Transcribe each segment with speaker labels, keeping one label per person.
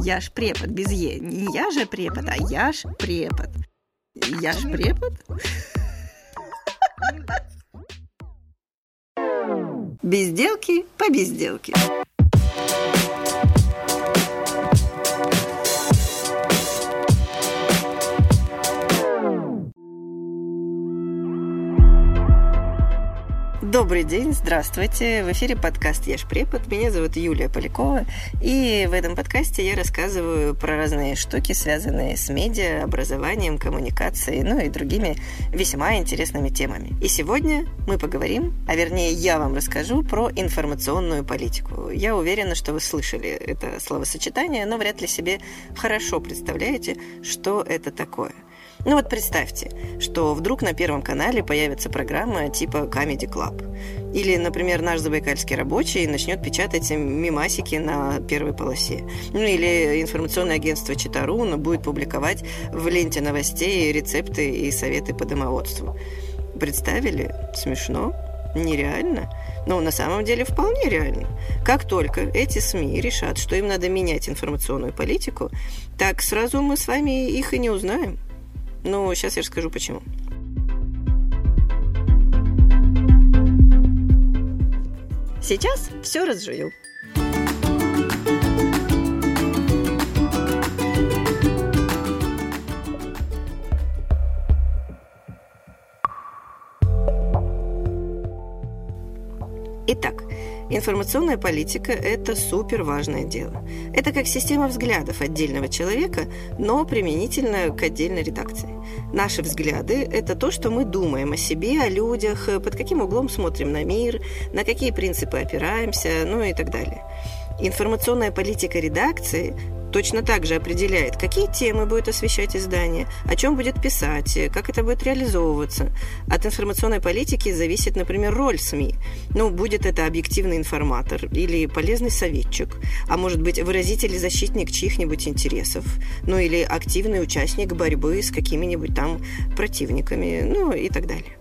Speaker 1: Я ж препод без Е. Не я же препод, а я ж препод. Я ж препод? Безделки по безделке. Добрый день, здравствуйте. В эфире подкаст «Я ж препод». Меня зовут Юлия Полякова. И в этом подкасте я рассказываю про разные штуки, связанные с медиа, образованием, коммуникацией, ну и другими весьма интересными темами. И сегодня мы поговорим, а вернее я вам расскажу про информационную политику. Я уверена, что вы слышали это словосочетание, но вряд ли себе хорошо представляете, что это такое – ну вот представьте, что вдруг на Первом канале появится программа типа Comedy Club. Или, например, наш забайкальский рабочий начнет печатать мимасики на первой полосе. Ну или информационное агентство Читаруна будет публиковать в ленте новостей рецепты и советы по домоводству. Представили? Смешно? Нереально? Но на самом деле вполне реально. Как только эти СМИ решат, что им надо менять информационную политику, так сразу мы с вами их и не узнаем. Ну, сейчас я расскажу почему. Сейчас все разжую. Итак, Информационная политика – это супер важное дело. Это как система взглядов отдельного человека, но применительно к отдельной редакции. Наши взгляды – это то, что мы думаем о себе, о людях, под каким углом смотрим на мир, на какие принципы опираемся, ну и так далее. Информационная политика редакции точно так же определяет, какие темы будет освещать издание, о чем будет писать, как это будет реализовываться. От информационной политики зависит, например, роль СМИ. Ну, будет это объективный информатор или полезный советчик, а может быть выразитель и защитник чьих-нибудь интересов, ну или активный участник борьбы с какими-нибудь там противниками, ну и так далее.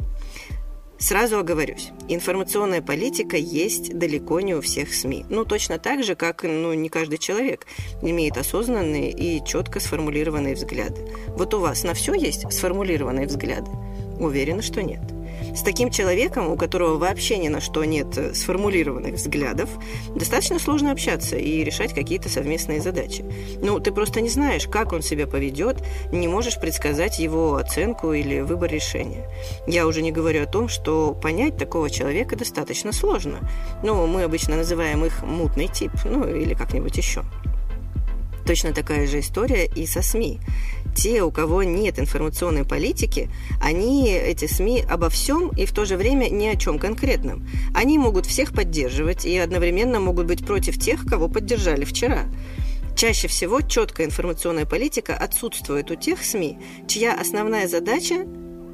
Speaker 1: Сразу оговорюсь, информационная политика есть далеко не у всех СМИ. Ну, точно так же, как ну, не каждый человек имеет осознанные и четко сформулированные взгляды. Вот у вас на все есть сформулированные взгляды? Уверена, что нет. С таким человеком, у которого вообще ни на что нет э, сформулированных взглядов, достаточно сложно общаться и решать какие-то совместные задачи. Ну, ты просто не знаешь, как он себя поведет, не можешь предсказать его оценку или выбор решения. Я уже не говорю о том, что понять такого человека достаточно сложно. Ну, мы обычно называем их мутный тип, ну, или как-нибудь еще. Точно такая же история и со СМИ те, у кого нет информационной политики, они, эти СМИ, обо всем и в то же время ни о чем конкретном. Они могут всех поддерживать и одновременно могут быть против тех, кого поддержали вчера. Чаще всего четкая информационная политика отсутствует у тех СМИ, чья основная задача,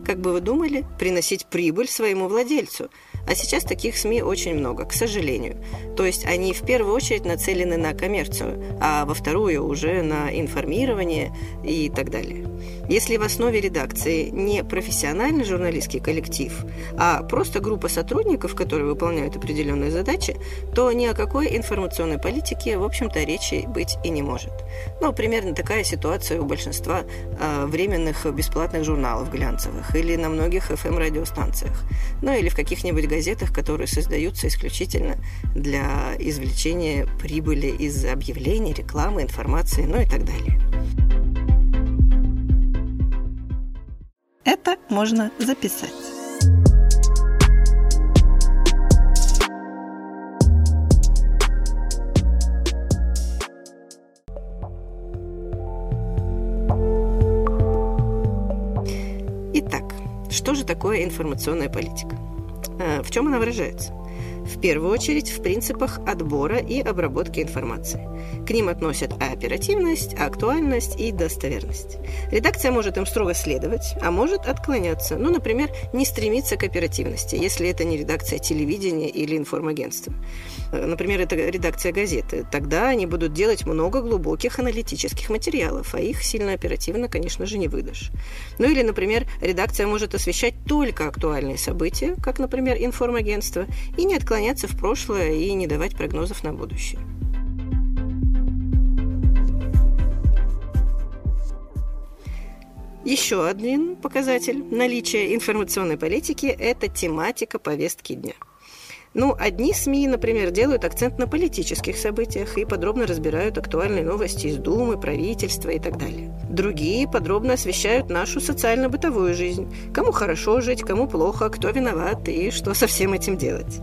Speaker 1: как бы вы думали, приносить прибыль своему владельцу – а сейчас таких СМИ очень много, к сожалению. То есть они в первую очередь нацелены на коммерцию, а во вторую уже на информирование и так далее. Если в основе редакции не профессиональный журналистский коллектив, а просто группа сотрудников, которые выполняют определенные задачи, то ни о какой информационной политике, в общем-то, речи быть и не может. Ну, примерно такая ситуация у большинства э, временных бесплатных журналов глянцевых или на многих FM-радиостанциях, ну или в каких-нибудь газетах, которые создаются исключительно для извлечения прибыли из объявлений, рекламы, информации, ну и так далее. Это можно записать. Такое информационная политика? Э, в чем она выражается? В первую очередь в принципах отбора и обработки информации. К ним относят оперативность, актуальность и достоверность. Редакция может им строго следовать, а может отклоняться. Ну, например, не стремиться к оперативности, если это не редакция телевидения или информагентства. Э, например, это редакция газеты. Тогда они будут делать много глубоких аналитических материалов, а их сильно оперативно, конечно же, не выдашь. Ну или, например, редакция может освещать только актуальные события, как, например, информагентство, и не отклоняться уклоняться в прошлое и не давать прогнозов на будущее. Еще один показатель наличия информационной политики – это тематика повестки дня – ну, одни СМИ, например, делают акцент на политических событиях и подробно разбирают актуальные новости из Думы, правительства и так далее. Другие подробно освещают нашу социально-бытовую жизнь. Кому хорошо жить, кому плохо, кто виноват и что со всем этим делать.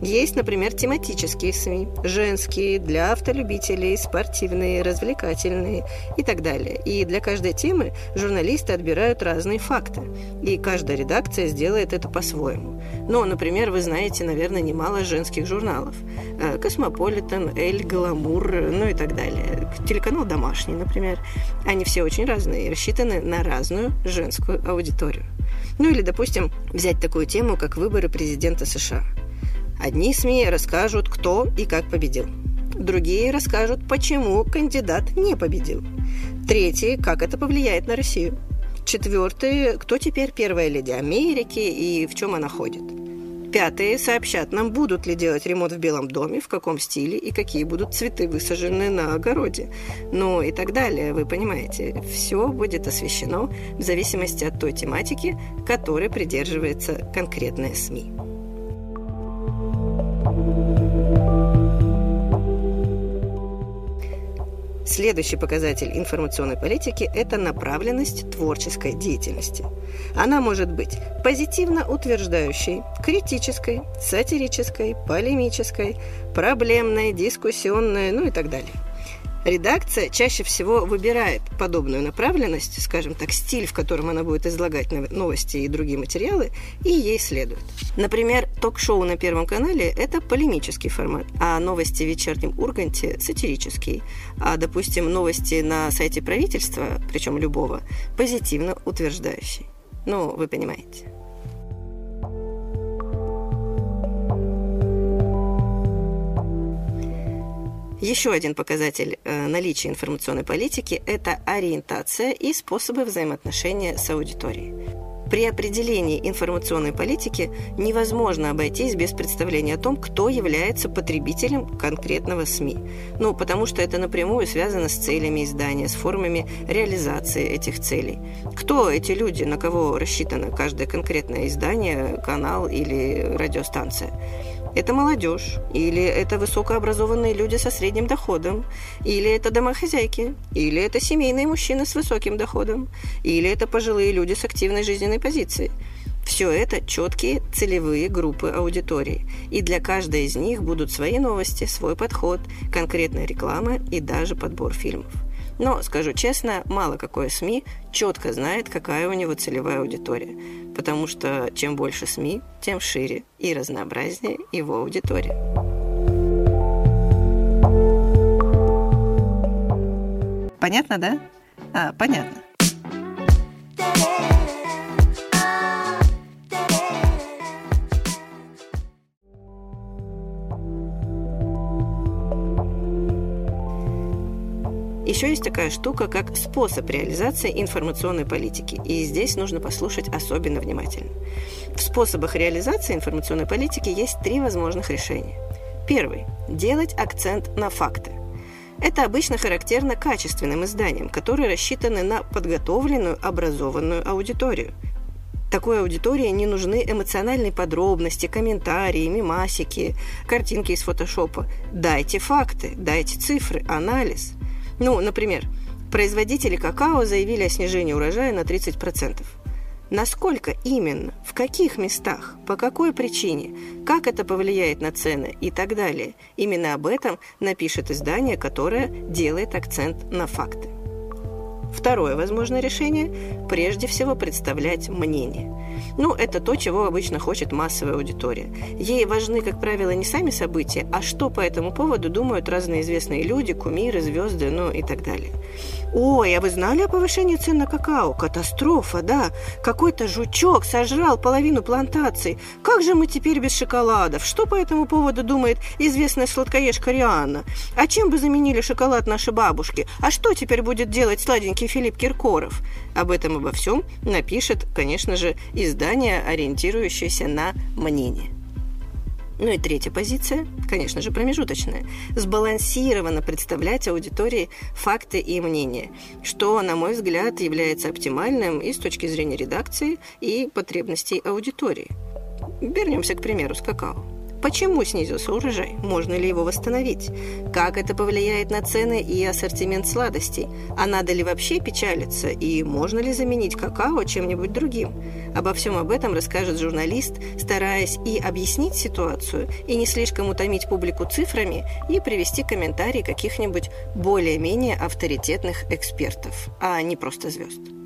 Speaker 1: Есть, например, тематические СМИ, женские, для автолюбителей, спортивные, развлекательные и так далее. И для каждой темы журналисты отбирают разные факты. И каждая редакция сделает это по-своему. Ну, например, вы знаете, наверное, немало женских журналов. Э, «Cosmopolitan», «Elle», «Glamour», ну и так далее. Телеканал «Домашний», например. Они все очень разные рассчитаны на разную женскую аудиторию. Ну или, допустим, взять такую тему, как выборы президента США. Одни СМИ расскажут, кто и как победил. Другие расскажут, почему кандидат не победил. Третьи, как это повлияет на Россию. Четвертые, кто теперь первая леди Америки и в чем она ходит. Пятые сообщат нам, будут ли делать ремонт в Белом доме, в каком стиле и какие будут цветы высажены на огороде. Ну и так далее, вы понимаете. Все будет освещено в зависимости от той тематики, которой придерживается конкретная СМИ. Следующий показатель информационной политики – это направленность творческой деятельности. Она может быть позитивно утверждающей, критической, сатирической, полемической, проблемной, дискуссионной, ну и так далее – Редакция чаще всего выбирает подобную направленность, скажем так, стиль, в котором она будет излагать новости и другие материалы, и ей следует. Например, ток-шоу на Первом канале – это полемический формат, а новости в вечернем Урганте – сатирический, а, допустим, новости на сайте правительства, причем любого, позитивно утверждающий. Ну, вы понимаете. Еще один показатель э, наличия информационной политики – это ориентация и способы взаимоотношения с аудиторией. При определении информационной политики невозможно обойтись без представления о том, кто является потребителем конкретного СМИ. Ну, потому что это напрямую связано с целями издания, с формами реализации этих целей. Кто эти люди, на кого рассчитано каждое конкретное издание, канал или радиостанция? Это молодежь, или это высокообразованные люди со средним доходом, или это домохозяйки, или это семейные мужчины с высоким доходом, или это пожилые люди с активной жизненной позицией. Все это четкие целевые группы аудитории, и для каждой из них будут свои новости, свой подход, конкретная реклама и даже подбор фильмов. Но, скажу честно, мало какое СМИ четко знает, какая у него целевая аудитория. Потому что чем больше СМИ, тем шире и разнообразнее его аудитория. Понятно, да? А, понятно. Еще есть такая штука, как способ реализации информационной политики. И здесь нужно послушать особенно внимательно. В способах реализации информационной политики есть три возможных решения. Первый – делать акцент на факты. Это обычно характерно качественным изданиям, которые рассчитаны на подготовленную, образованную аудиторию. Такой аудитории не нужны эмоциональные подробности, комментарии, мимасики, картинки из фотошопа. Дайте факты, дайте цифры, анализ – ну, например, производители какао заявили о снижении урожая на 30%. Насколько именно, в каких местах, по какой причине, как это повлияет на цены и так далее. Именно об этом напишет издание, которое делает акцент на факты. Второе возможное решение – прежде всего представлять мнение. Ну, это то, чего обычно хочет массовая аудитория. Ей важны, как правило, не сами события, а что по этому поводу думают разные известные люди, кумиры, звезды, ну и так далее. Ой, а вы знали о повышении цен на какао? Катастрофа, да. Какой-то жучок сожрал половину плантаций. Как же мы теперь без шоколадов? Что по этому поводу думает известная сладкоежка Рианна? А чем бы заменили шоколад наши бабушки? А что теперь будет делать сладенький Филипп Киркоров? Об этом обо всем напишет, конечно же, издание, ориентирующееся на мнение. Ну и третья позиция, конечно же, промежуточная. Сбалансированно представлять аудитории факты и мнения, что, на мой взгляд, является оптимальным и с точки зрения редакции, и потребностей аудитории. Вернемся к примеру с какао. Почему снизился урожай? Можно ли его восстановить? Как это повлияет на цены и ассортимент сладостей? А надо ли вообще печалиться? И можно ли заменить какао чем-нибудь другим? Обо всем об этом расскажет журналист, стараясь и объяснить ситуацию, и не слишком утомить публику цифрами, и привести комментарии каких-нибудь более-менее авторитетных экспертов, а не просто звезд.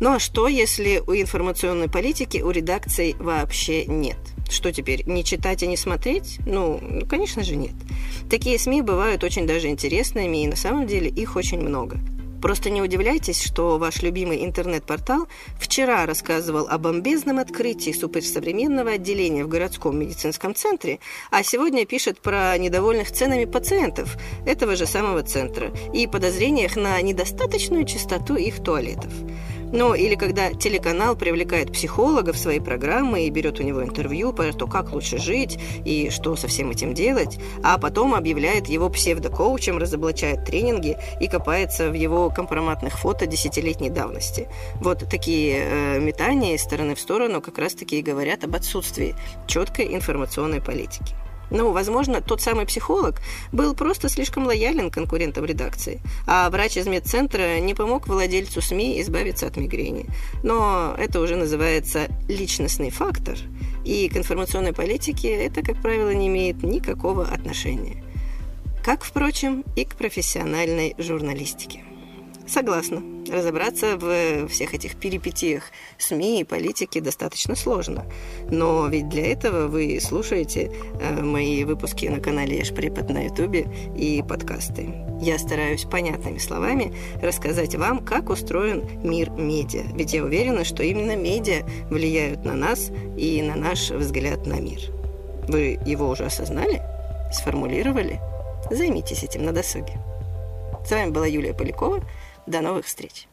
Speaker 1: Ну а что, если у информационной политики у редакций вообще нет? Что теперь, не читать и не смотреть? Ну, ну, конечно же, нет. Такие СМИ бывают очень даже интересными, и на самом деле их очень много. Просто не удивляйтесь, что ваш любимый интернет-портал вчера рассказывал о бомбезном открытии суперсовременного отделения в городском медицинском центре, а сегодня пишет про недовольных ценами пациентов этого же самого центра и подозрениях на недостаточную чистоту их туалетов. Ну, или когда телеканал привлекает психолога в свои программы и берет у него интервью про то, как лучше жить и что со всем этим делать, а потом объявляет его псевдокоучем, разоблачает тренинги и копается в его компроматных фото десятилетней давности. Вот такие э, метания из стороны в сторону как раз-таки и говорят об отсутствии четкой информационной политики. Ну, возможно, тот самый психолог был просто слишком лоялен конкурентам редакции, а врач из медцентра не помог владельцу СМИ избавиться от мигрени. Но это уже называется личностный фактор, и к информационной политике это, как правило, не имеет никакого отношения. Как, впрочем, и к профессиональной журналистике. Согласна. Разобраться в всех этих перипетиях СМИ и политики достаточно сложно. Но ведь для этого вы слушаете э, мои выпуски на канале Ешь Препод на Ютубе и подкасты. Я стараюсь понятными словами рассказать вам, как устроен мир медиа. Ведь я уверена, что именно медиа влияют на нас и на наш взгляд на мир. Вы его уже осознали? Сформулировали? Займитесь этим на досуге. С вами была Юлия Полякова. До новых встреч!